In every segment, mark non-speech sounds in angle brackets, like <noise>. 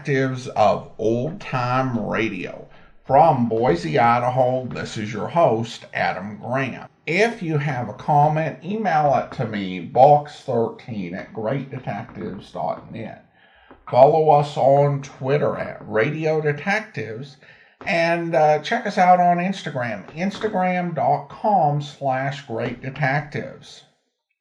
Detectives of Old Time Radio. From Boise, Idaho, this is your host, Adam Graham. If you have a comment, email it to me, box13 at greatdetectives.net. Follow us on Twitter at Radio Detectives and uh, check us out on Instagram, instagram.com slash great detectives.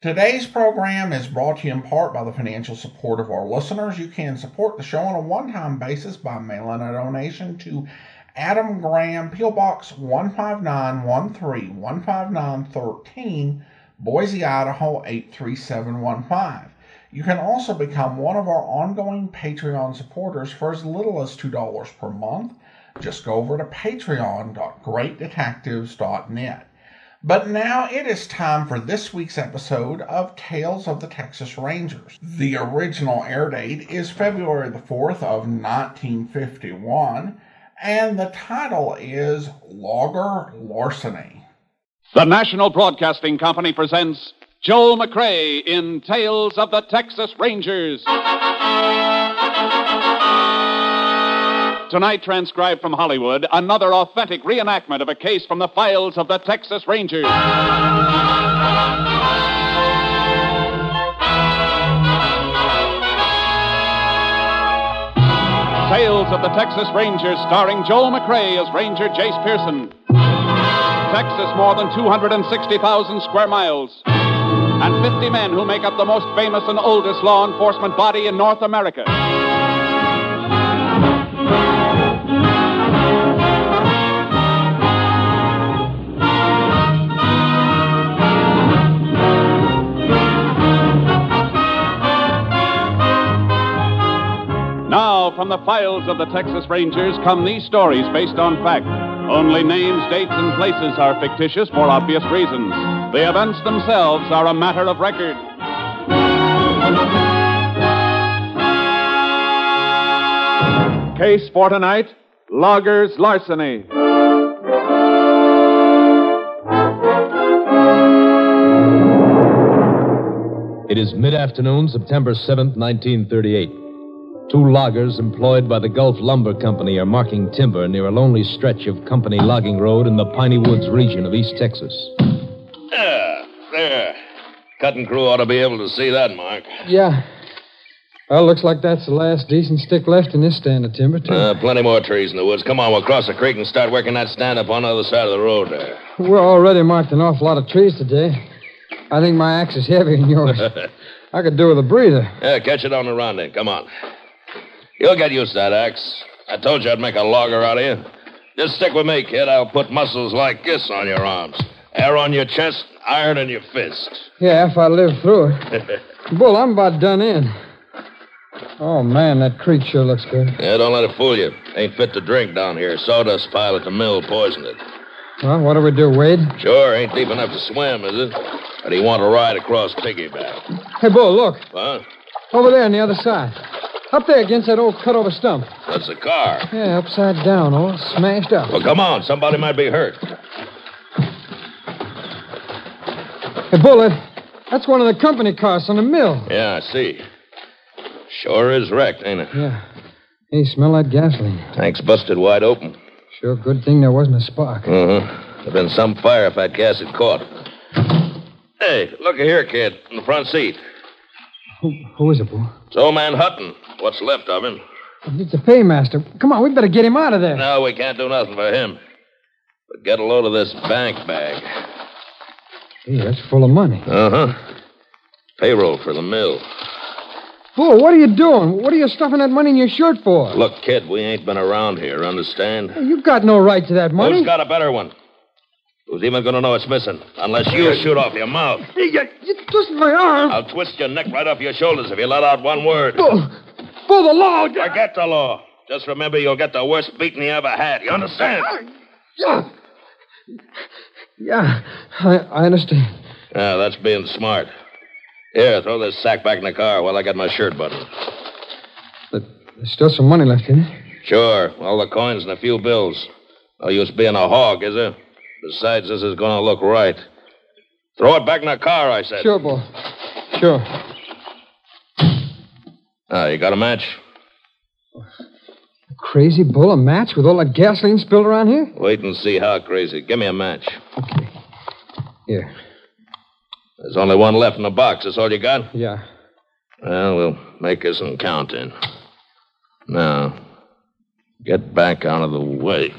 Today's program is brought to you in part by the financial support of our listeners. You can support the show on a one-time basis by mailing a donation to Adam Graham, P.O. Box 15913 15913, Boise, Idaho 83715. You can also become one of our ongoing Patreon supporters for as little as $2 per month. Just go over to patreon.greatdetectives.net. But now it is time for this week's episode of Tales of the Texas Rangers. The original air date is February the 4th of 1951 and the title is Logger Larceny. The National Broadcasting Company presents Joel McCrea in Tales of the Texas Rangers. Tonight, transcribed from Hollywood, another authentic reenactment of a case from the files of the Texas Rangers. Tales of the Texas Rangers, starring Joel McCrea as Ranger Jace Pearson. Texas, more than 260,000 square miles. And 50 men who make up the most famous and oldest law enforcement body in North America. From the files of the Texas Rangers come these stories based on fact. Only names, dates, and places are fictitious for obvious reasons. The events themselves are a matter of record. Case for tonight Loggers Larceny. It is mid afternoon, September 7th, 1938. Two loggers employed by the Gulf Lumber Company are marking timber near a lonely stretch of company logging road in the Piney Woods region of East Texas. There, there. Cutting crew ought to be able to see that mark. Yeah. Well, looks like that's the last decent stick left in this stand of timber, too. Uh, plenty more trees in the woods. Come on, we'll cross the creek and start working that stand up on the other side of the road there. We're already marked an awful lot of trees today. I think my axe is heavier than yours. <laughs> I could do with a breather. Yeah, catch it on the run then. Come on. You'll get used to that axe. I told you I'd make a logger out of you. Just stick with me, kid. I'll put muscles like this on your arms. Hair on your chest, iron in your fist. Yeah, if I live through it. <laughs> Bull, I'm about done in. Oh, man, that creek sure looks good. Yeah, don't let it fool you. Ain't fit to drink down here. Sawdust pile at the mill poisoned it. Well, what do we do, Wade? Sure, ain't deep enough to swim, is it? But he want to ride across piggyback. Hey, Bull, look. Huh? Over there on the other side. Up there against that old cut over stump. That's the car. Yeah, upside down, all smashed up. Well, come on. Somebody might be hurt. Hey, Bullet, that's one of the company cars on the mill. Yeah, I see. Sure is wrecked, ain't it? Yeah. Hey, smell that gasoline. Tank's busted wide open. Sure good thing there wasn't a spark. Uh-huh. There'd been some fire if that gas had caught. Hey, look here, kid, in the front seat. Who, who is it, Bull? It's old man Hutton. What's left of him. It's the paymaster. Come on, we better get him out of there. No, we can't do nothing for him. But get a load of this bank bag. Hey, that's full of money. Uh huh. Payroll for the mill. Bull, what are you doing? What are you stuffing that money in your shirt for? Look, kid, we ain't been around here, understand? You've got no right to that money. Who's got a better one? Who's even going to know it's missing? Unless you shoot off your mouth. You, you twist my arm. I'll twist your neck right off your shoulders if you let out one word. Oh, Bull, Bull, the law. Forget the law. Just remember you'll get the worst beating you ever had. You understand? Yeah. Yeah, I, I understand. Yeah, that's being smart. Here, throw this sack back in the car while I get my shirt buttoned. But there's still some money left in it. Sure, all the coins and a few bills. No use being a hog, is there? Besides, this is going to look right. Throw it back in the car, I said. Sure, boy. Sure. Ah, you got a match? Crazy bull, a match with all that gasoline spilled around here? Wait and see how crazy. Give me a match. Okay. Here. There's only one left in the box. That's all you got? Yeah. Well, we'll make us some counting. Now, get back out of the way.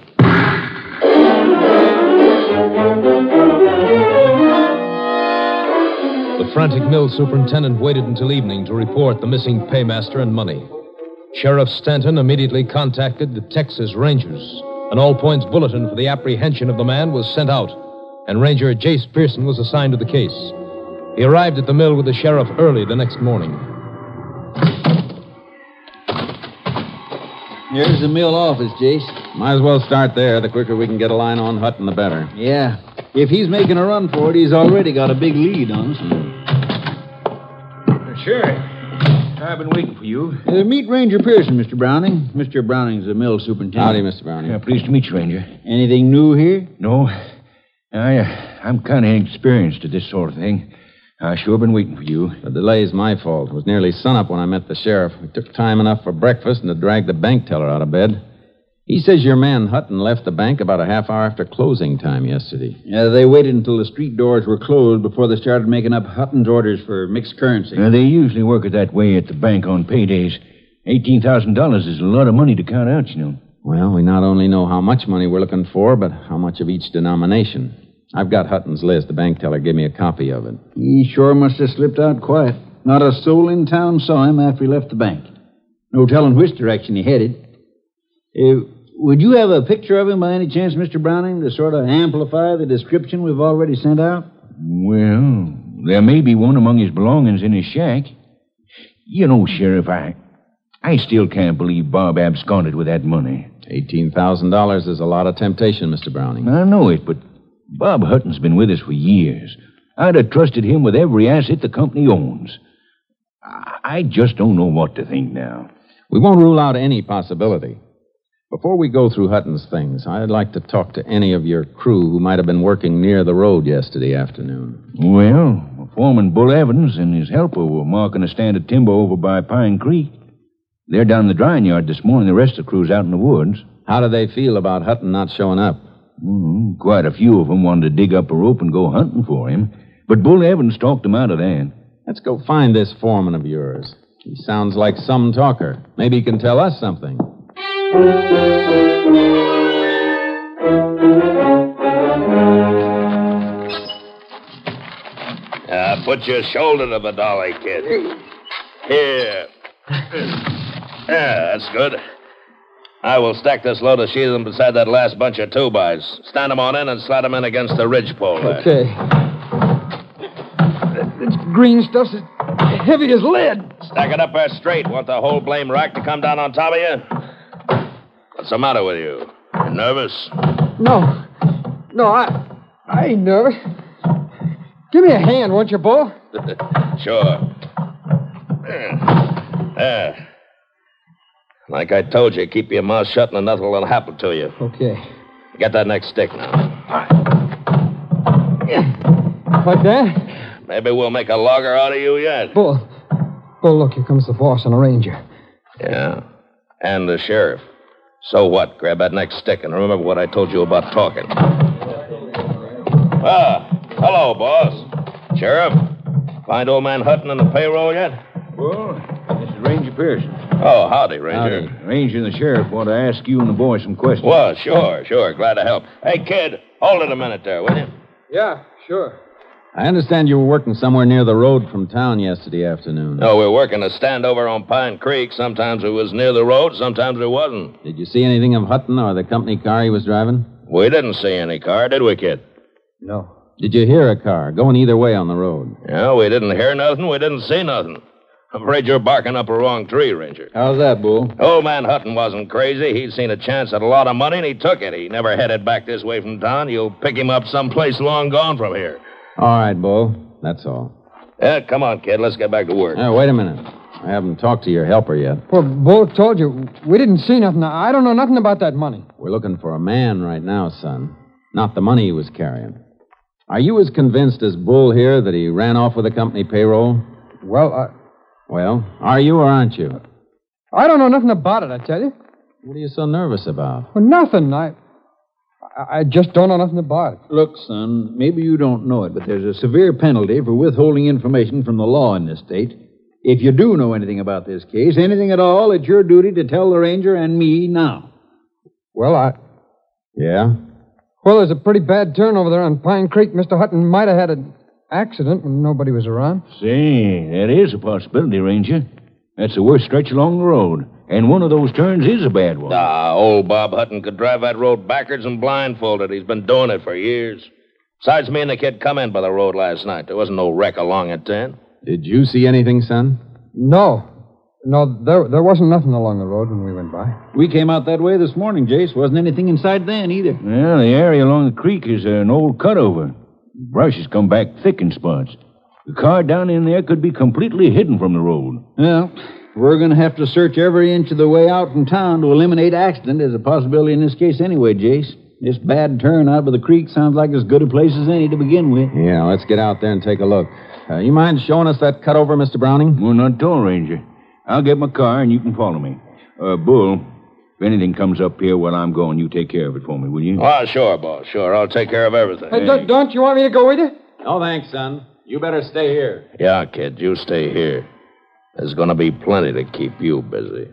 The frantic mill superintendent waited until evening to report the missing paymaster and money. Sheriff Stanton immediately contacted the Texas Rangers. An all points bulletin for the apprehension of the man was sent out, and Ranger Jace Pearson was assigned to the case. He arrived at the mill with the sheriff early the next morning. Here's the mill office, Jace. Might as well start there. The quicker we can get a line on Hutton, the better. Yeah. If he's making a run for it, he's already got a big lead on us. Sure. I've been waiting for you. Uh, meet Ranger Pearson, Mr. Browning. Mr. Browning's the mill superintendent. Howdy, Mr. Browning. Yeah, pleased to meet you, Ranger. Anything new here? No, I, uh, I'm kind of inexperienced at this sort of thing. I sure have been waiting for you. The delay's my fault. It was nearly sunup when I met the sheriff. We took time enough for breakfast and to drag the bank teller out of bed. He says your man Hutton left the bank about a half hour after closing time yesterday. Yeah, they waited until the street doors were closed before they started making up Hutton's orders for mixed currency. Uh, they usually work it that way at the bank on paydays. $18,000 is a lot of money to count out, you know. Well, we not only know how much money we're looking for, but how much of each denomination. I've got Hutton's list. The bank teller gave me a copy of it. He sure must have slipped out quiet. Not a soul in town saw him after he left the bank. No telling which direction he headed. Uh, would you have a picture of him by any chance, Mr. Browning, to sort of amplify the description we've already sent out? Well, there may be one among his belongings in his shack. You know, Sheriff, I, I still can't believe Bob absconded with that money. $18,000 is a lot of temptation, Mr. Browning. I know it, but Bob Hutton's been with us for years. I'd have trusted him with every asset the company owns. I I just don't know what to think now. We won't rule out any possibility. Before we go through Hutton's things, I'd like to talk to any of your crew who might have been working near the road yesterday afternoon. Well, Foreman Bull Evans and his helper were marking a stand of timber over by Pine Creek. They're down in the drying yard this morning. The rest of the crew's out in the woods. How do they feel about Hutton not showing up? Mm, quite a few of them wanted to dig up a rope and go hunting for him. But Bull Evans talked them out of that. Let's go find this foreman of yours. He sounds like some talker. Maybe he can tell us something. Uh, put your shoulder to the dolly, kid. Here. Yeah, that's good. I will stack this load of sheathing beside that last bunch of two bys. Stand 'em on in and slide 'em in against the ridge pole there. Okay. This green stuff's as heavy as lead. Stack it up there straight. Want the whole blame rack to come down on top of you? What's the matter with you? You nervous? No. No, I I ain't nervous. Give me a hand, won't you, Bull? <laughs> sure. <clears throat> There. Like I told you, keep your mouth shut and nothing will happen to you. Okay. Get that next stick now. Like that? Maybe we'll make a logger out of you yet. Bull. Bull, look, here comes the boss and a ranger. Yeah. And the sheriff. So what? Grab that next stick and remember what I told you about talking. Ah, hello, boss. Sheriff, find old man Hutton in the payroll yet? Well, this is Ranger Pearson. Oh, howdy, Ranger. Howdy. Ranger and the sheriff want to ask you and the boy some questions. Well, sure, sure. Glad to help. Hey, kid, hold it a minute there, will you? Yeah, sure. I understand you were working somewhere near the road from town yesterday afternoon. No, we were working a stand over on Pine Creek. Sometimes it was near the road, sometimes it wasn't. Did you see anything of Hutton or the company car he was driving? We didn't see any car, did we, kid? No. Did you hear a car going either way on the road? Yeah, we didn't hear nothing. We didn't see nothing. I'm afraid you're barking up a wrong tree, Ranger. How's that, Bull? Old man Hutton wasn't crazy. He'd seen a chance at a lot of money, and he took it. He never headed back this way from town. You'll pick him up someplace long gone from here. All right, Bull. That's all. Yeah, come on, kid. Let's get back to work. Now, wait a minute. I haven't talked to your helper yet. Well, Bull told you. We didn't see nothing. I don't know nothing about that money. We're looking for a man right now, son, not the money he was carrying. Are you as convinced as Bull here that he ran off with the company payroll? Well, I, Well, are you or aren't you? I don't know nothing about it, I tell you. What are you so nervous about? Well, nothing. I, I, I just don't know nothing about it. Look, son, maybe you don't know it, but there's a severe penalty for withholding information from the law in this state. If you do know anything about this case, anything at all, it's your duty to tell the ranger and me now. Well, I. Yeah? Well, there's a pretty bad turn over there on Pine Creek. Mr. Hutton might have had an accident when nobody was around. Say, that is a possibility, Ranger. That's the worst stretch along the road. And one of those turns is a bad one. Ah, old Bob Hutton could drive that road backwards and blindfolded. He's been doing it for years. Besides, me and the kid come in by the road last night. There wasn't no wreck along at 10. Did you see anything, son? No. No, there, there wasn't nothing along the road when we went by. We came out that way this morning, Jace. Wasn't anything inside then either. Well, the area along the creek is an old cutover. Brush has come back thick in spots. The car down in there could be completely hidden from the road. Well, we're going to have to search every inch of the way out from town to eliminate accident as a possibility in this case anyway, Jace. This bad turn out by the creek sounds like as good a place as any to begin with. Yeah, let's get out there and take a look. Uh, you mind showing us that cutover, Mr. Browning? Well, not at all, Ranger. I'll get my car and you can follow me. Uh, Bull, if anything comes up here while I'm going, you take care of it for me, will you? Oh, sure, boss. Sure. I'll take care of everything. Hey, don't, don't you want me to go with you? No, thanks, son. You better stay here. Yeah, kid, you stay here. There's going to be plenty to keep you busy.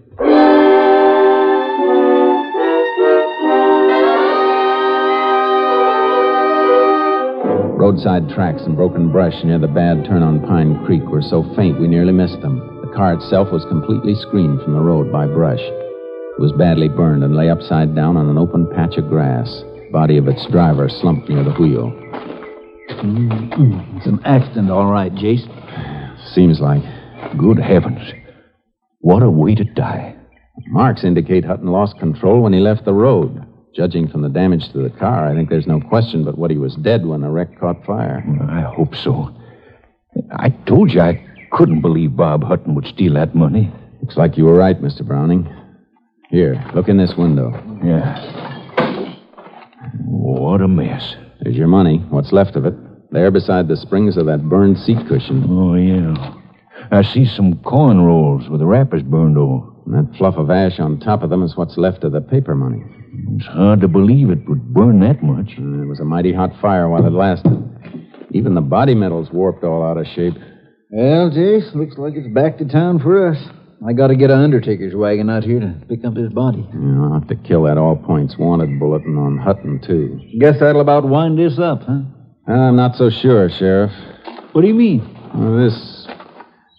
Roadside tracks and broken brush near the bad turn on Pine Creek were so faint we nearly missed them. The car itself was completely screened from the road by brush. It was badly burned and lay upside down on an open patch of grass. The body of its driver slumped near the wheel. Mm, mm, it's an accident, all right, Jace. Seems like. Good heavens. What a way to die. Marks indicate Hutton lost control when he left the road. Judging from the damage to the car, I think there's no question but what he was dead when the wreck caught fire. I hope so. I told you I couldn't believe Bob Hutton would steal that money. Looks like you were right, Mr. Browning. Here, look in this window. Yeah. What a mess. There's your money, what's left of it. There beside the springs of that burned seat cushion. Oh, yeah. I see some coin rolls with the wrappers burned off. And that fluff of ash on top of them is what's left of the paper money. It's hard to believe it would burn that much. And it was a mighty hot fire while it lasted. Even the body metal's warped all out of shape. Well, Jace, looks like it's back to town for us. I got to get an undertaker's wagon out here to pick up his body. Yeah, I'll have to kill that all points wanted bulletin on Hutton, too. Guess that'll about wind this up, huh? I'm not so sure, Sheriff. What do you mean? Well, this.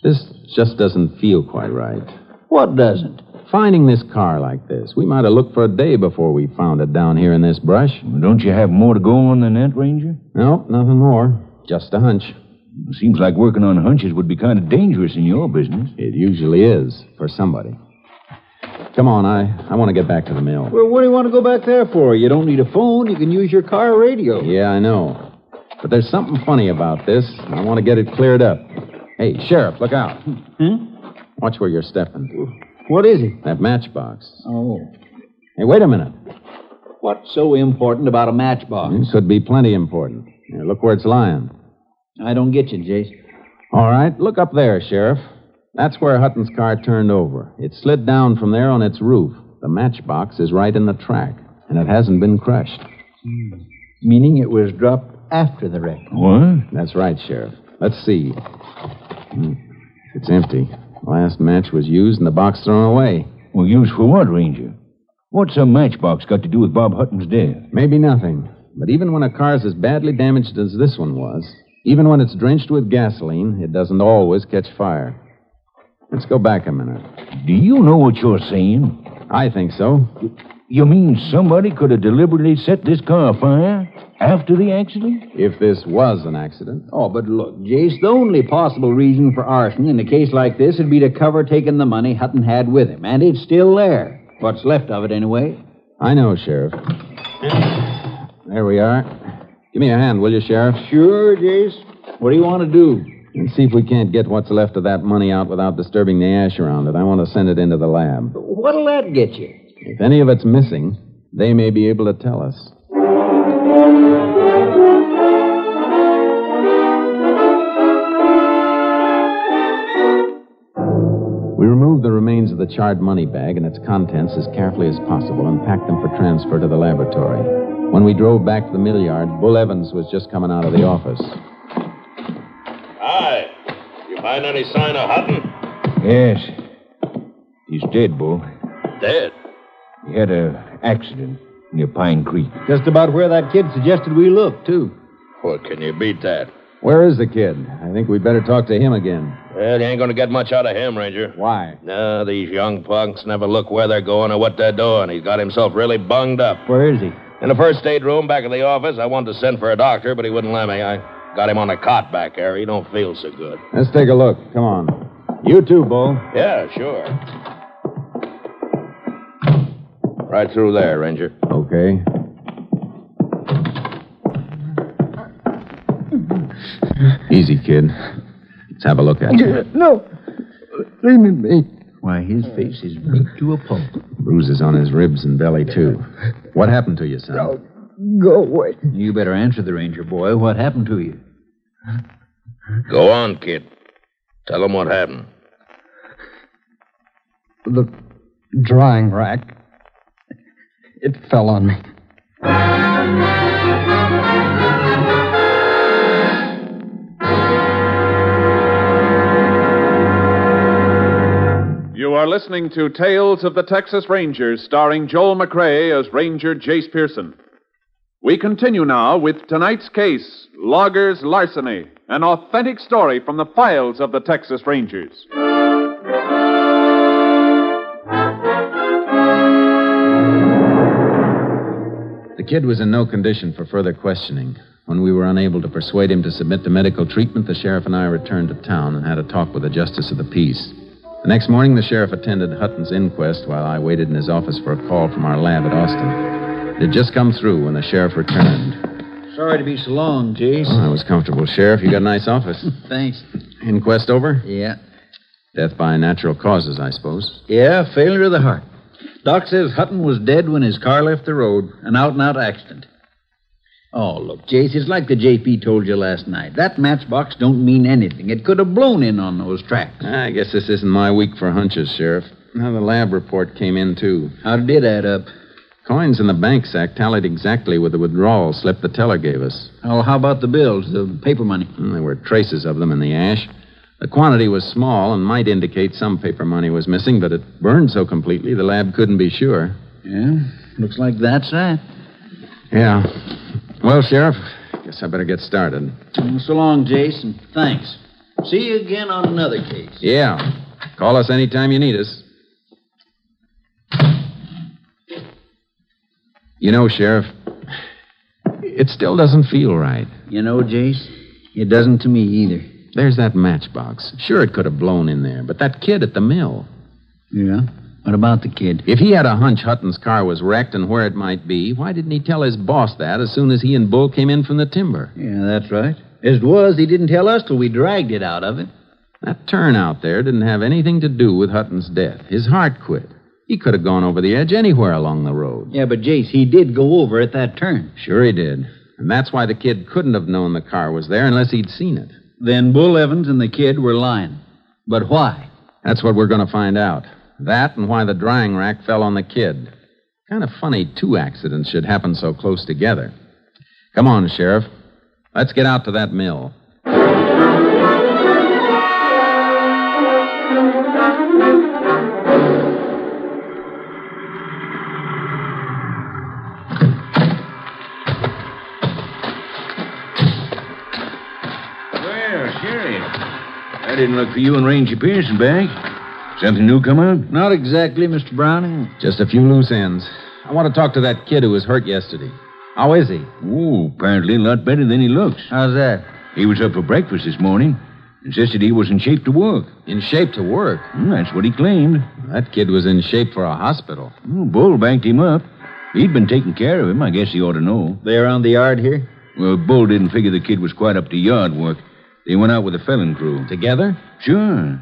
This just doesn't feel quite right. What doesn't? Finding this car like this, we might have looked for a day before we found it down here in this brush. Don't you have more to go on than that, Ranger? No, nothing more. Just a hunch. Seems like working on hunches would be kind of dangerous in your business. It usually is for somebody. Come on, I, I want to get back to the mill. Well, what do you want to go back there for? You don't need a phone. You can use your car radio. Yeah, I know. But there's something funny about this. and I want to get it cleared up. Hey, Sheriff, look out. Hmm? Watch where you're stepping. What is it? That matchbox. Oh. Hey, wait a minute. What's so important about a matchbox? It could be plenty important. Here, look where it's lying. I don't get you, Jace. All right, look up there, Sheriff. That's where Hutton's car turned over. It slid down from there on its roof. The matchbox is right in the track, and it hasn't been crushed. Hmm. Meaning it was dropped after the wreck. What? That's right, Sheriff. Let's see. Hmm, It's empty. The last match was used and the box thrown away. Well, used for what, Ranger? What's a matchbox got to do with Bob Hutton's death? Maybe nothing. But even when a car's as badly damaged as this one was, even when it's drenched with gasoline, it doesn't always catch fire. Let's go back a minute. Do you know what you're saying? I think so. You mean somebody could have deliberately set this car afire after the accident? If this was an accident. Oh, but look, Jace, the only possible reason for arson in a case like this would be to cover taking the money Hutton had with him, and it's still there. What's left of it, anyway. I know, Sheriff. There we are. Give me a hand, will you, Sheriff? Sure, Jace. What do you want to do? And see if we can't get what's left of that money out without disturbing the ash around it. I want to send it into the lab. What'll that get you? If any of it's missing, they may be able to tell us. We removed the remains of the charred money bag and its contents as carefully as possible and packed them for transfer to the laboratory. When we drove back to the mill yard, Bull Evans was just coming out of the office. Hi. You find any sign of Hutton? Yes. He's dead, Bull. Dead. He had a accident near Pine Creek. Just about where that kid suggested we look, too. Well, can you beat that? Where is the kid? I think we'd better talk to him again. Well, you ain't going to get much out of him, Ranger. Why? No, these young punks never look where they're going or what they're doing. He's got himself really bunged up. Where is he? In the first aid room back of the office, I wanted to send for a doctor, but he wouldn't let me. I got him on a cot back there. He don't feel so good. Let's take a look. Come on. You too, Bull. Yeah, sure. Right through there, Ranger. Okay. Easy, kid. Let's have a look at you. No. Leave me be. Why, his face is beat to a pulp. Bruises on his ribs and belly, too. What happened to you, son? Go away. You better answer the ranger boy. What happened to you? Go on, kid. Tell him what happened. The drying rack. It fell on me. You are listening to Tales of the Texas Rangers, starring Joel McCrea as Ranger Jace Pearson. We continue now with tonight's case Loggers Larceny, an authentic story from the files of the Texas Rangers. Kid was in no condition for further questioning. When we were unable to persuade him to submit to medical treatment, the sheriff and I returned to town and had a talk with the justice of the peace. The next morning, the sheriff attended Hutton's inquest while I waited in his office for a call from our lab at Austin. It had just come through when the sheriff returned. Sorry to be so long, Jace. Oh, I was comfortable, Sheriff. You got a nice office. <laughs> Thanks. Inquest over? Yeah. Death by natural causes, I suppose. Yeah, failure of the heart. Doc says Hutton was dead when his car left the road. An out and out accident. Oh, look, Jace, it's like the JP told you last night. That matchbox don't mean anything. It could have blown in on those tracks. I guess this isn't my week for hunches, Sheriff. Now, the lab report came in, too. How did it add up? Coins in the bank sack tallied exactly with the withdrawal slip the teller gave us. Oh, how about the bills, the paper money? And there were traces of them in the ash. The quantity was small and might indicate some paper money was missing, but it burned so completely the lab couldn't be sure. Yeah, looks like that's that. Yeah. Well, Sheriff, guess I better get started. Mm, So long, Jason. Thanks. See you again on another case. Yeah. Call us anytime you need us. You know, Sheriff, it still doesn't feel right. You know, Jace, it doesn't to me either. There's that matchbox. Sure, it could have blown in there, but that kid at the mill. Yeah? What about the kid? If he had a hunch Hutton's car was wrecked and where it might be, why didn't he tell his boss that as soon as he and Bull came in from the timber? Yeah, that's right. As it was, he didn't tell us till we dragged it out of it. That turn out there didn't have anything to do with Hutton's death. His heart quit. He could have gone over the edge anywhere along the road. Yeah, but Jace, he did go over at that turn. Sure he did. And that's why the kid couldn't have known the car was there unless he'd seen it. Then Bull Evans and the kid were lying. But why? That's what we're going to find out. That and why the drying rack fell on the kid. Kind of funny two accidents should happen so close together. Come on, Sheriff. Let's get out to that mill. Didn't look for you and Ranger Pearson back. Something new come up? Not exactly, Mr. Browning. Just a few loose ends. I want to talk to that kid who was hurt yesterday. How is he? Oh, apparently a lot better than he looks. How's that? He was up for breakfast this morning. Insisted he was in shape to work. In shape to work. Hmm, that's what he claimed. That kid was in shape for a hospital. Oh, Bull banked him up. He'd been taking care of him. I guess he ought to know. They around the yard here? Well, Bull didn't figure the kid was quite up to yard work. They went out with the felling crew. Together? Sure.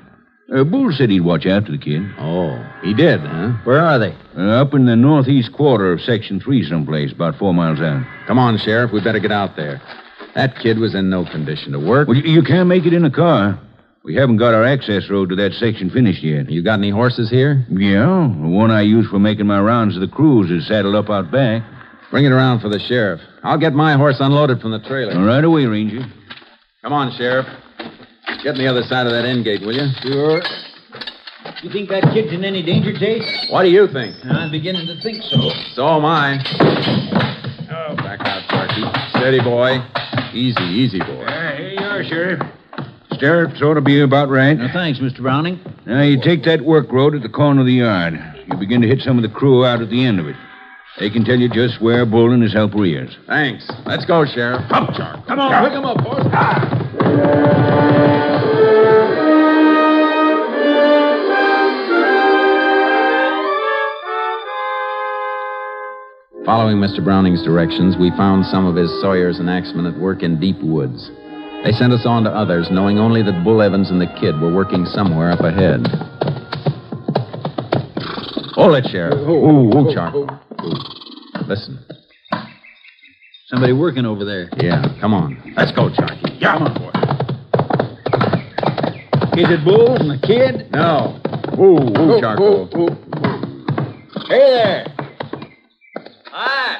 Uh, Bull said he'd watch after the kid. Oh, he did, huh? Where are they? Uh, up in the northeast quarter of Section 3 someplace, about four miles out. Come on, Sheriff. We better get out there. That kid was in no condition to work. Well, you, you can't make it in a car. We haven't got our access road to that section finished yet. You got any horses here? Yeah, the one I use for making my rounds of the crews is saddled up out back. Bring it around for the sheriff. I'll get my horse unloaded from the trailer. Right away, Ranger. Come on, Sheriff. Get on the other side of that end gate, will you? Sure. You think that kid's in any danger, Jace? What do you think? I'm beginning to think so. So am I. Oh, back out, Charky. Steady, boy. Easy, easy, boy. Uh, here you are, Sheriff. Stirrups ought to be about right. Now, thanks, Mr. Browning. Now, you take that work road at the corner of the yard. You begin to hit some of the crew out at the end of it. They can tell you just where Bull and his helper is. Thanks. Let's go, Sheriff. Up, Chark. Come on, pick him up, boys. Ah. Following Mr. Browning's directions, we found some of his sawyers and axemen at work in deep woods. They sent us on to others, knowing only that Bull Evans and the kid were working somewhere up ahead. Hold it, Sheriff. Ooh, ooh, Charcoal. Ooh. Listen. Somebody working over there. Yeah, come on. Let's go, Charky. Come on, boy. Is it Bull and the kid? No. Ooh, ooh, Charcoal. Hey there. Hi.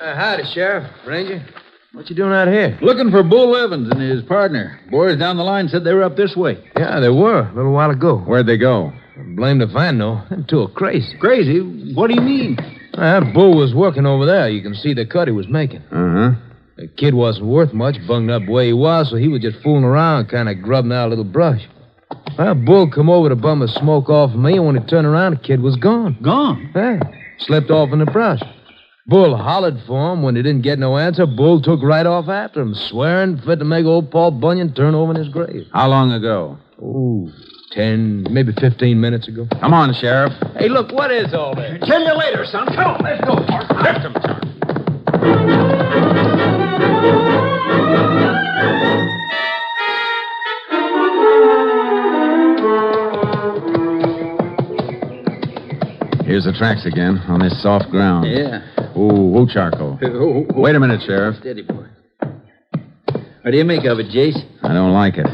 Uh, howdy, Sheriff. Ranger. What you doing out here? Looking for Bull Evans and his partner. Boys down the line said they were up this way. Yeah, they were a little while ago. Where'd they go? Blamed if I know. Them two are crazy. Crazy? What do you mean? That bull was working over there. You can see the cut he was making. Uh huh. The kid wasn't worth much, bunged up the way he was, so he was just fooling around, kind of grubbing out a little brush. Well, Bull come over to bum a smoke off of me, and when he turned around, the kid was gone. Gone. Hey, slipped off in the brush. Bull hollered for him. When he didn't get no answer, Bull took right off after him, swearing fit to make old Paul Bunyan turn over in his grave. How long ago? Oh, ten, maybe fifteen minutes ago. Come on, Sheriff. Hey, look, what is all this? Tell you later, son. Come on, let's go. Lift him, Charlie. Here's the tracks again on this soft ground. Yeah. Ooh, ooh, charcoal. <laughs> Wait a minute, Sheriff. Steady, boy. What do you make of it, Jace? I don't like it.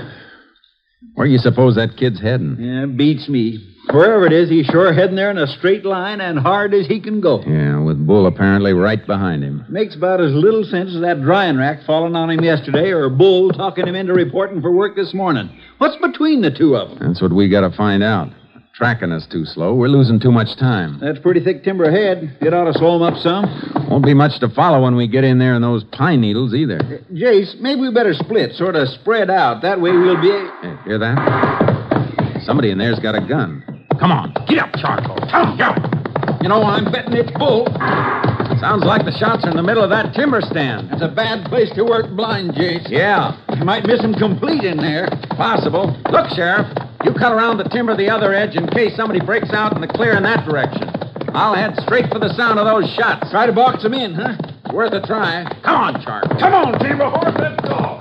Where you suppose that kid's heading? Yeah, beats me. Wherever it is, he's sure heading there in a straight line and hard as he can go. Yeah, with Bull apparently right behind him. Makes about as little sense as that drying rack falling on him yesterday or Bull talking him into reporting for work this morning. What's between the two of them? That's what we gotta find out. Tracking us too slow. We're losing too much time. That's pretty thick timber ahead. It ought to slow him up some. Won't be much to follow when we get in there in those pine needles either. Uh, Jace, maybe we better split, sort of spread out. That way we'll be. Hey, eh, hear that? Somebody in there's got a gun. Come on, get up, Charcoal. Come, go. You know, I'm betting it's Bull. Sounds like the shots are in the middle of that timber stand. It's a bad place to work blind, Jace. Yeah, You might miss him complete in there. possible. Look, Sheriff, you cut around the timber the other edge in case somebody breaks out in the clear in that direction. I'll head straight for the sound of those shots. Try to box them in, huh? Worth a try. Come on, Charcoal. Come on, timber horse, let's go.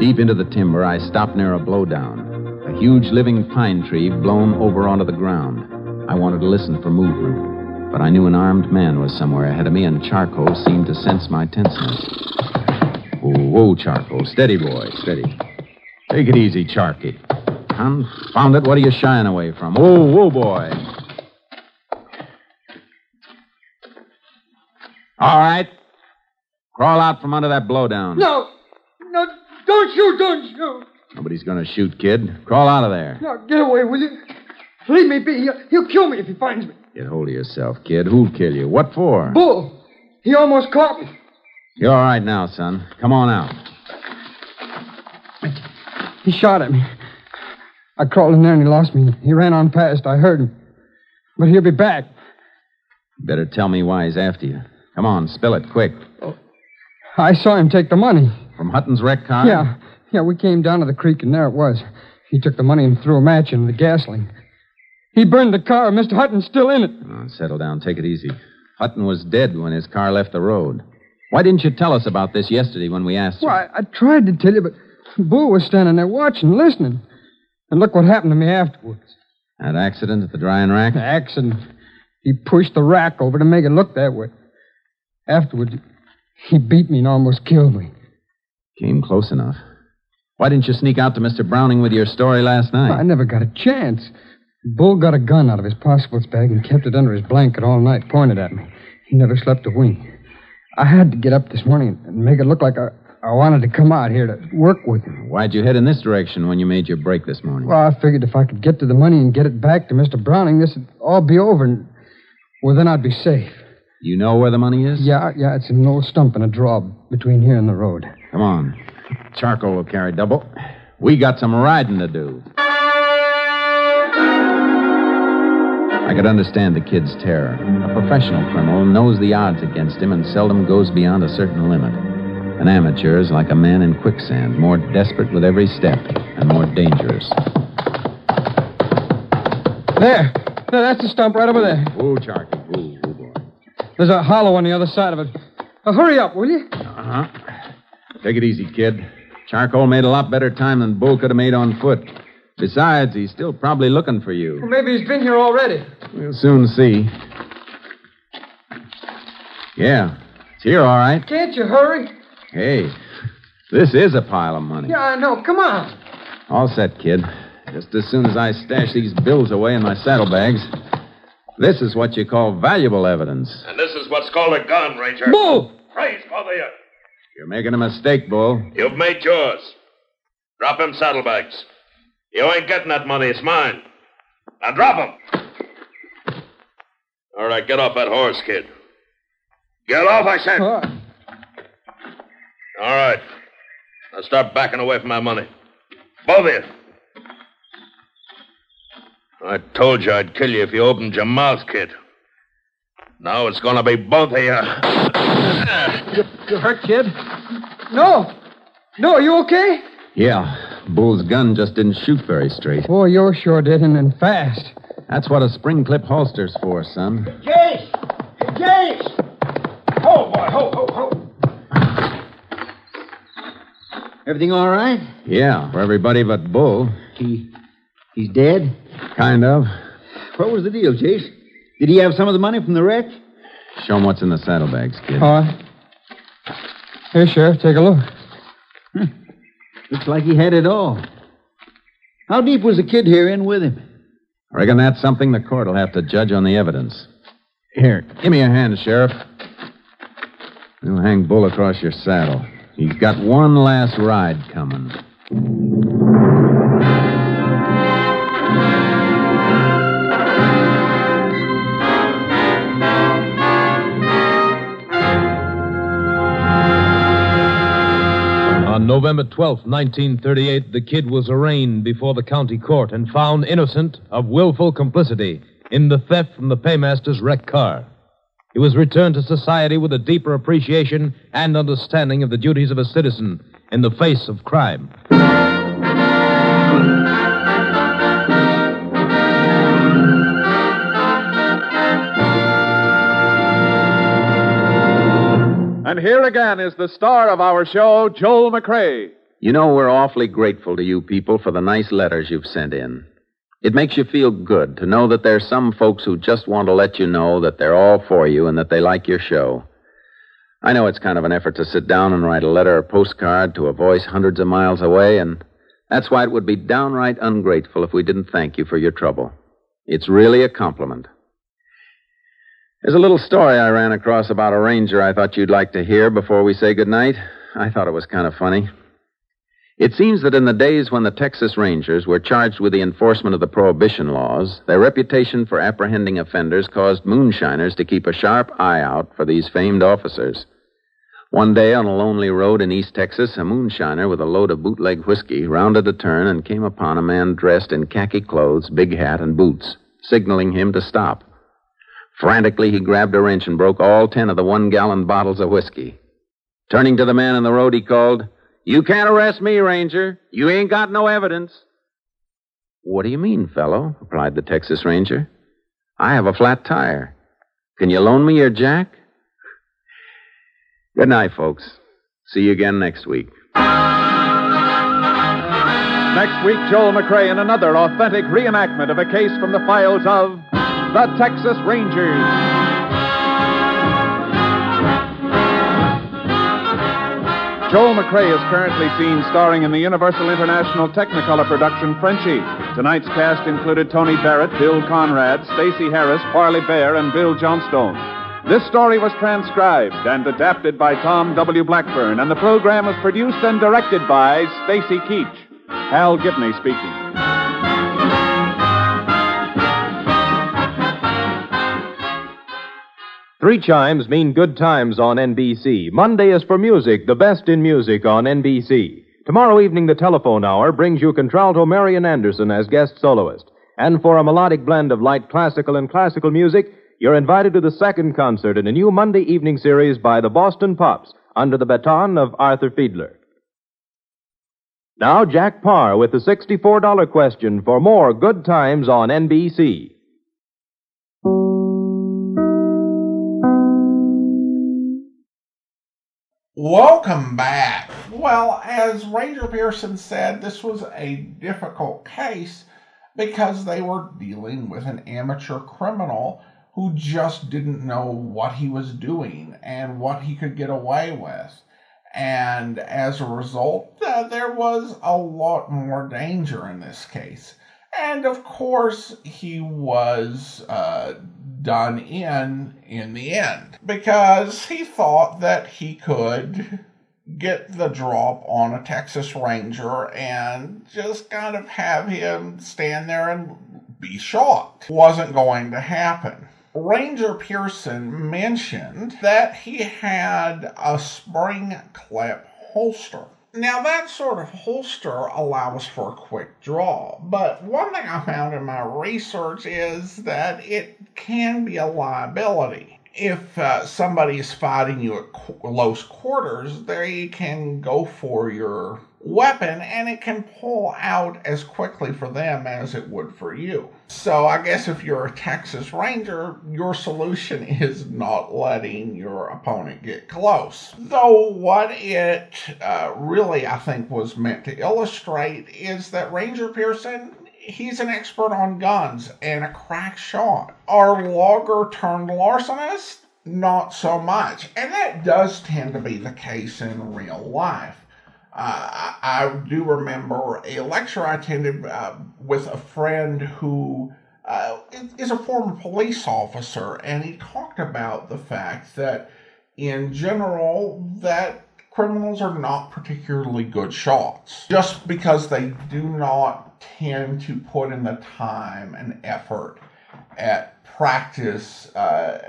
Deep into the timber, I stopped near a blowdown. A huge living pine tree blown over onto the ground. I wanted to listen for movement, but I knew an armed man was somewhere ahead of me, and Charcoal seemed to sense my tenseness. Whoa, whoa, Charcoal. Steady, boy, steady. Take it easy, Charky. Confound it, what are you shying away from? Whoa, whoa, boy. All right. Crawl out from under that blowdown. No, no, don't shoot, don't shoot. Nobody's gonna shoot, kid. Crawl out of there. No, get away, will you? Leave me be. He'll, he'll kill me if he finds me. Get hold of yourself, kid. Who'll kill you? What for? Bull, he almost caught me. You're all right now, son. Come on out. He shot at me. I crawled in there and he lost me. He ran on past. I heard him. But he'll be back. Better tell me why he's after you. Come on, spill it quick. Oh, I saw him take the money. From Hutton's wrecked car? Yeah. Yeah, we came down to the creek and there it was. He took the money and threw a match into the gasoline. He burned the car. Mr. Hutton's still in it. Oh, settle down. Take it easy. Hutton was dead when his car left the road. Why didn't you tell us about this yesterday when we asked you? Well, I, I tried to tell you, but Bull was standing there watching, listening. And look what happened to me afterwards. That accident at the drying rack? The accident. He pushed the rack over to make it look that way. Afterward, he beat me and almost killed me. Came close enough. Why didn't you sneak out to Mr. Browning with your story last night? I never got a chance. Bull got a gun out of his possibles bag and kept it under his blanket all night, pointed at me. He never slept a wink. I had to get up this morning and make it look like I, I wanted to come out here to work with him. Why'd you head in this direction when you made your break this morning? Well, I figured if I could get to the money and get it back to Mr. Browning, this would all be over, and well, then I'd be safe. You know where the money is? Yeah, yeah, it's in an old stump in a draw between here and the road. Come on. Charcoal will carry double. We got some riding to do. I could understand the kid's terror. A professional criminal knows the odds against him and seldom goes beyond a certain limit. An amateur is like a man in quicksand, more desperate with every step and more dangerous. There. There, that's the stump right over there. Ooh, Charky. Ooh, ooh, boy. There's a hollow on the other side of it. Uh, hurry up, will you? Uh huh. Take it easy, kid. Charcoal made a lot better time than Bull could have made on foot. Besides, he's still probably looking for Well, you. maybe he's been here already. We'll soon see. Yeah, it's here, all right. Can't you hurry? Hey, this is a pile of money. Yeah, I know. Come on. All set, kid. Just as soon as I stash these bills away in my saddlebags. This is what you call valuable evidence. And this is what's called a gun, Ranger. Bull! Praise both of you. You're making a mistake, Bull. You've made yours. Drop them saddlebags. You ain't getting that money. It's mine. Now drop him. All right, get off that horse, kid. Get off, I said. Uh, All right. Now start backing away from my money. Both of you. I told you I'd kill you if you opened your mouth, kid. Now it's gonna be both of you. You hurt, kid? no. No, are you okay? Yeah. Bull's gun just didn't shoot very straight. Oh, boy, yours sure did, and, and fast. That's what a spring clip holster's for, son. Jace! Jace! Ho, boy, ho, ho, ho. Everything all right? Yeah, for everybody but Bull. He. He's dead? Kind of. What was the deal, Jace? Did he have some of the money from the wreck? Show him what's in the saddlebags, kid. All right. Here, Sheriff, take a look. Hmm. Looks like he had it all. How deep was the kid here in with him? I reckon that's something the court will have to judge on the evidence. Here, give me a hand, Sheriff. We'll hang Bull across your saddle. He's got one last ride coming. On November 12, 1938, the kid was arraigned before the county court and found innocent of willful complicity in the theft from the paymaster's wrecked car. He was returned to society with a deeper appreciation and understanding of the duties of a citizen in the face of crime. And here again is the star of our show, Joel McCrea. You know, we're awfully grateful to you people for the nice letters you've sent in. It makes you feel good to know that there's some folks who just want to let you know that they're all for you and that they like your show. I know it's kind of an effort to sit down and write a letter or postcard to a voice hundreds of miles away, and that's why it would be downright ungrateful if we didn't thank you for your trouble. It's really a compliment. There's a little story I ran across about a ranger I thought you'd like to hear before we say goodnight. I thought it was kind of funny. It seems that in the days when the Texas Rangers were charged with the enforcement of the prohibition laws, their reputation for apprehending offenders caused moonshiners to keep a sharp eye out for these famed officers. One day on a lonely road in East Texas, a moonshiner with a load of bootleg whiskey rounded a turn and came upon a man dressed in khaki clothes, big hat, and boots, signaling him to stop. Frantically, he grabbed a wrench and broke all ten of the one gallon bottles of whiskey. Turning to the man in the road, he called, You can't arrest me, Ranger. You ain't got no evidence. What do you mean, fellow? replied the Texas Ranger. I have a flat tire. Can you loan me your jack? Good night, folks. See you again next week. Next week, Joel McCrea in another authentic reenactment of a case from the files of the Texas Rangers. Joel McCrea is currently seen starring in the Universal International Technicolor production Frenchie. Tonight's cast included Tony Barrett, Bill Conrad, Stacy Harris, Parley Baer, and Bill Johnstone. This story was transcribed and adapted by Tom W. Blackburn, and the program was produced and directed by Stacy Keach. Hal Gibney speaking. Three chimes mean good times on NBC. Monday is for music, the best in music on NBC. Tomorrow evening, the telephone hour brings you contralto Marian Anderson as guest soloist. And for a melodic blend of light classical and classical music, you're invited to the second concert in a new Monday evening series by the Boston Pops under the baton of Arthur Fiedler. Now, Jack Paar with the $64 question for more good times on NBC. Welcome back. Well, as Ranger Pearson said, this was a difficult case because they were dealing with an amateur criminal who just didn't know what he was doing and what he could get away with. And as a result, uh, there was a lot more danger in this case. And of course, he was uh, done in in the end because he thought that he could get the drop on a Texas Ranger and just kind of have him stand there and be shot. Wasn't going to happen. Ranger Pearson mentioned that he had a spring clip holster. Now, that sort of holster allows for a quick draw, but one thing I found in my research is that it can be a liability. If uh, somebody is fighting you at close quarters, they can go for your weapon and it can pull out as quickly for them as it would for you. So I guess if you're a Texas Ranger, your solution <laughs> is not letting your opponent get close. Though what it uh, really, I think, was meant to illustrate is that Ranger Pearson he's an expert on guns and a crack shot. Our logger turned larcenist, not so much. And that does tend to be the case in real life. Uh, I, do remember a lecture I attended uh, with a friend who uh, is a former police officer, and he talked about the fact that, in general, that criminals are not particularly good shots, just because they do not tend to put in the time and effort at practice uh,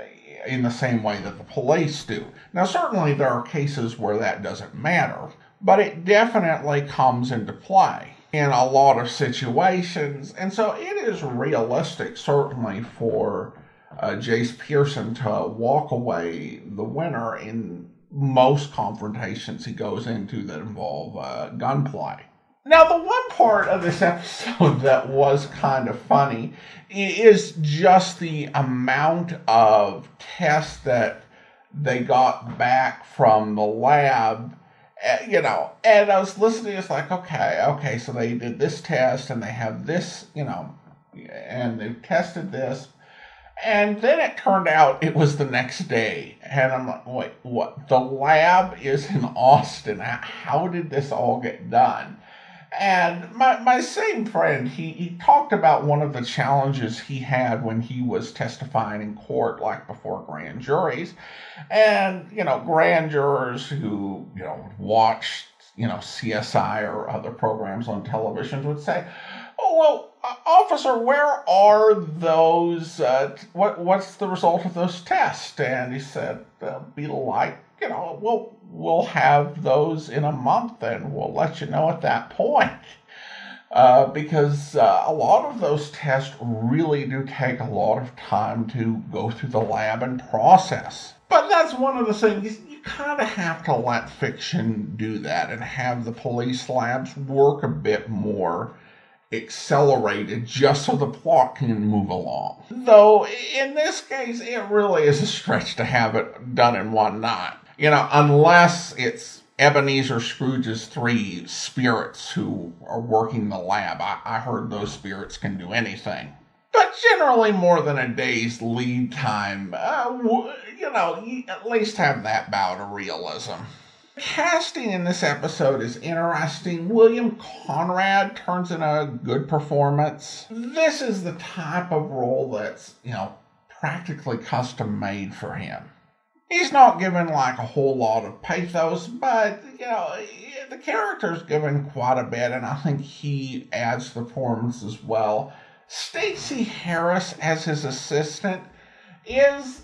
in the same way that the police do. Now, certainly there are cases where that doesn't matter but it definitely comes into play in a lot of situations. And so it is realistic, certainly, for uh, Jace Pearson to walk away the winner in most confrontations he goes into that involve uh, gunplay. Now, the one part of this <laughs> episode that was kind of funny is just the amount of tests that they got back from the lab Eh, you know, and I was listening, it's like, okay, okay, so they did this test and they have this, you know, and they tested this. And then it turned out it was the next day. And I'm like, wait, what? The lab is in Austin. How did this all get done? And my, my same friend, he, he talked about one of the challenges he had when he was testifying in court, like before grand juries. And, you know, grand jurors who, you know, watched, you know, CSI or other programs on television would say, oh, well, uh, officer, where are those, uh, what, what's the result of those tests? And he said, they'll be like you know, we'll we'll have those in a month, and we'll let you know at that point. Uh, because uh, a lot of those tests really do take a lot of time to go through the lab and process. But that's one of the things you kind of have to let fiction do that and have the police labs work a bit more accelerated just so the plot can move along. Though in this case, it really is a stretch to have it done in one night you know, unless it's Ebenezer Scrooge's three spirits who are working the lab. I, I heard those spirits can do anything. But generally, more than a day's lead time, uh, you know, you at least have that bout of realism. Casting in this episode is interesting. William Conrad turns in a good performance. This is the type of role that's, you know, practically custom made for him. He's not given like a whole lot of pathos, but you know, the character's given quite a bit, and I think he adds the performance as well. Stacy Harris as his assistant is,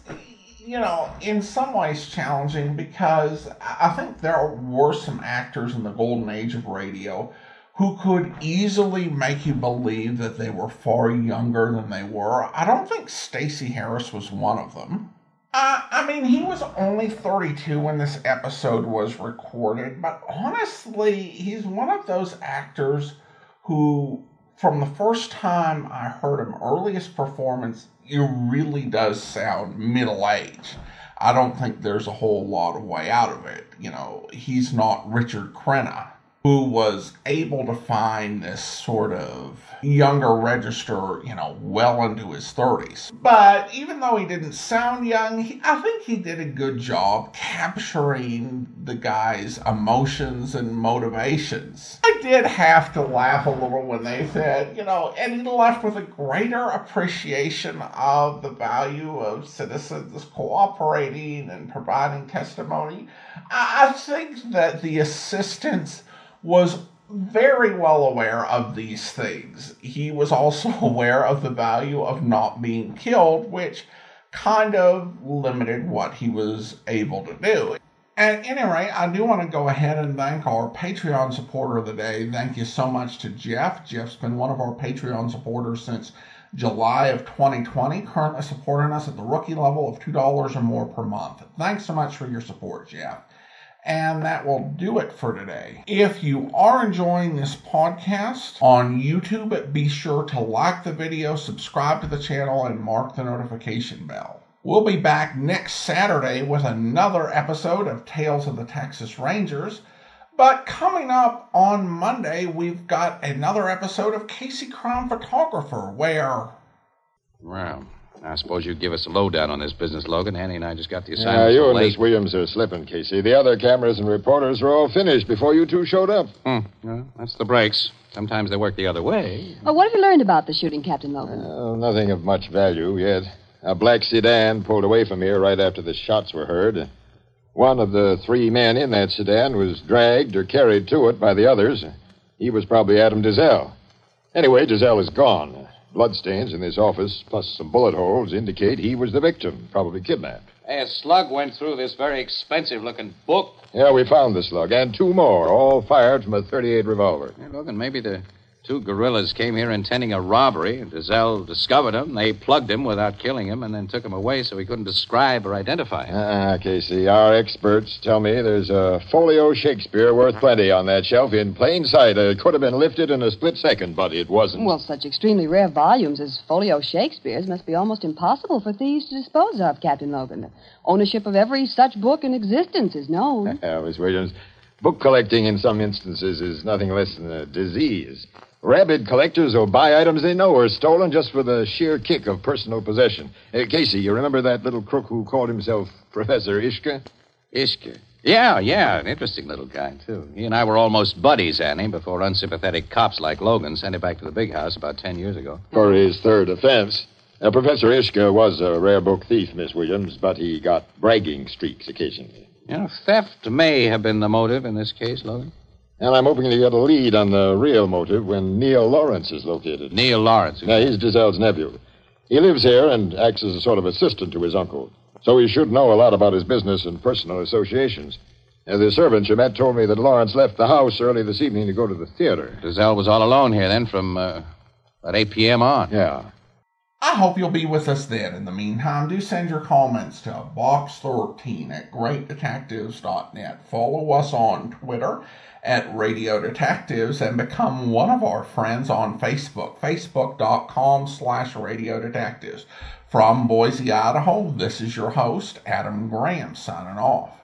you know, in some ways challenging because I think there were some actors in the golden age of radio who could easily make you believe that they were far younger than they were. I don't think Stacy Harris was one of them. Uh, I mean, he was only 32 when this episode was recorded, but honestly, he's one of those actors who, from the first time I heard him, earliest performance, it really does sound middle aged. I don't think there's a whole lot of way out of it. You know, he's not Richard Crenna who was able to find this sort of younger register, you know, well into his 30s. But even though he didn't sound young, he, I think he did a good job capturing the guy's emotions and motivations. I did have to laugh a little when they said, you know, and he left with a greater appreciation of the value of citizens cooperating and providing testimony. I, I think that the assistance was very well aware of these things. He was also <laughs> aware of the value of not being killed, which kind of limited what he was able to do. At any rate, I do want to go ahead and thank our Patreon supporter of the day. Thank you so much to Jeff. Jeff's been one of our Patreon supporters since July of 2020, currently supporting us at the rookie level of $2 or more per month. Thanks so much for your support, Jeff. And that will do it for today. If you are enjoying this podcast on YouTube, be sure to like the video, subscribe to the channel, and mark the notification bell. We'll be back next Saturday with another episode of Tales of the Texas Rangers. But coming up on Monday, we've got another episode of Casey Crime Photographer, where. Well, I suppose you'd give us a lowdown on this business, Logan. Annie and I just got the assignment. Yeah, assignment. you so and late. Miss Williams are slipping, Casey. The other cameras and reporters were all finished before you two showed up. Hmm. Well, that's the breaks. Sometimes they work the other way. Oh, what have you learned about the shooting, Captain Logan? Oh, nothing of much value yet. A black sedan pulled away from here right after the shots were heard. One of the three men in that sedan was dragged or carried to it by the others. He was probably Adam Dizelle. Anyway, Dizelle is gone. Bloodstains in this office, plus some bullet holes, indicate he was the victim, probably kidnapped. Hey, a slug went through this very expensive looking book. Yeah, we found the slug, and two more, all fired from a 38 revolver. Hey, Logan, maybe the two guerrillas came here intending a robbery. and Dizelle discovered him. They plugged him without killing him and then took him away so he couldn't describe or identify him. Ah, Casey, our experts tell me there's a folio Shakespeare worth plenty on that shelf in plain sight. It could have been lifted in a split second, but it wasn't. Well, such extremely rare volumes as Folio Shakespeare's must be almost impossible for thieves to dispose of, Captain Logan. Ownership of every such book in existence is known. <laughs> Yeah, Miss Williams. Book collecting in some instances is nothing less than a disease. Rabid collectors will buy items they know are stolen just for the sheer kick of personal possession. Uh, Casey, you remember that little crook who called himself Professor Ishka? Ishka. Yeah, yeah, an interesting little guy, too. He and I were almost buddies, Annie, before unsympathetic cops like Logan sent him back to the big house about ten years ago. For his third offense. Uh, Professor Ishka was a rare book thief, Miss Williams, but he got bragging streaks occasionally. You know, theft may have been the motive in this case, Logan. And I'm hoping to get a lead on the real motive when Neil Lawrence is located. Neil Lawrence. Now, he's Giselle's nephew. He lives here and acts as a sort of assistant to his uncle. So he should know a lot about his business and personal associations. Uh, the servant you met told me that Lawrence left the house early this evening to go to the theater. Giselle was all alone here then from uh, about 8 p.m. on. Yeah. I hope you'll be with us then. In the meantime, do send your comments to box13 at greatdetectives.net. Follow us on Twitter at Radio Detectives and become one of our friends on Facebook, facebook.com slash Radio Detectives. From Boise, Idaho, this is your host, Adam Graham, signing off.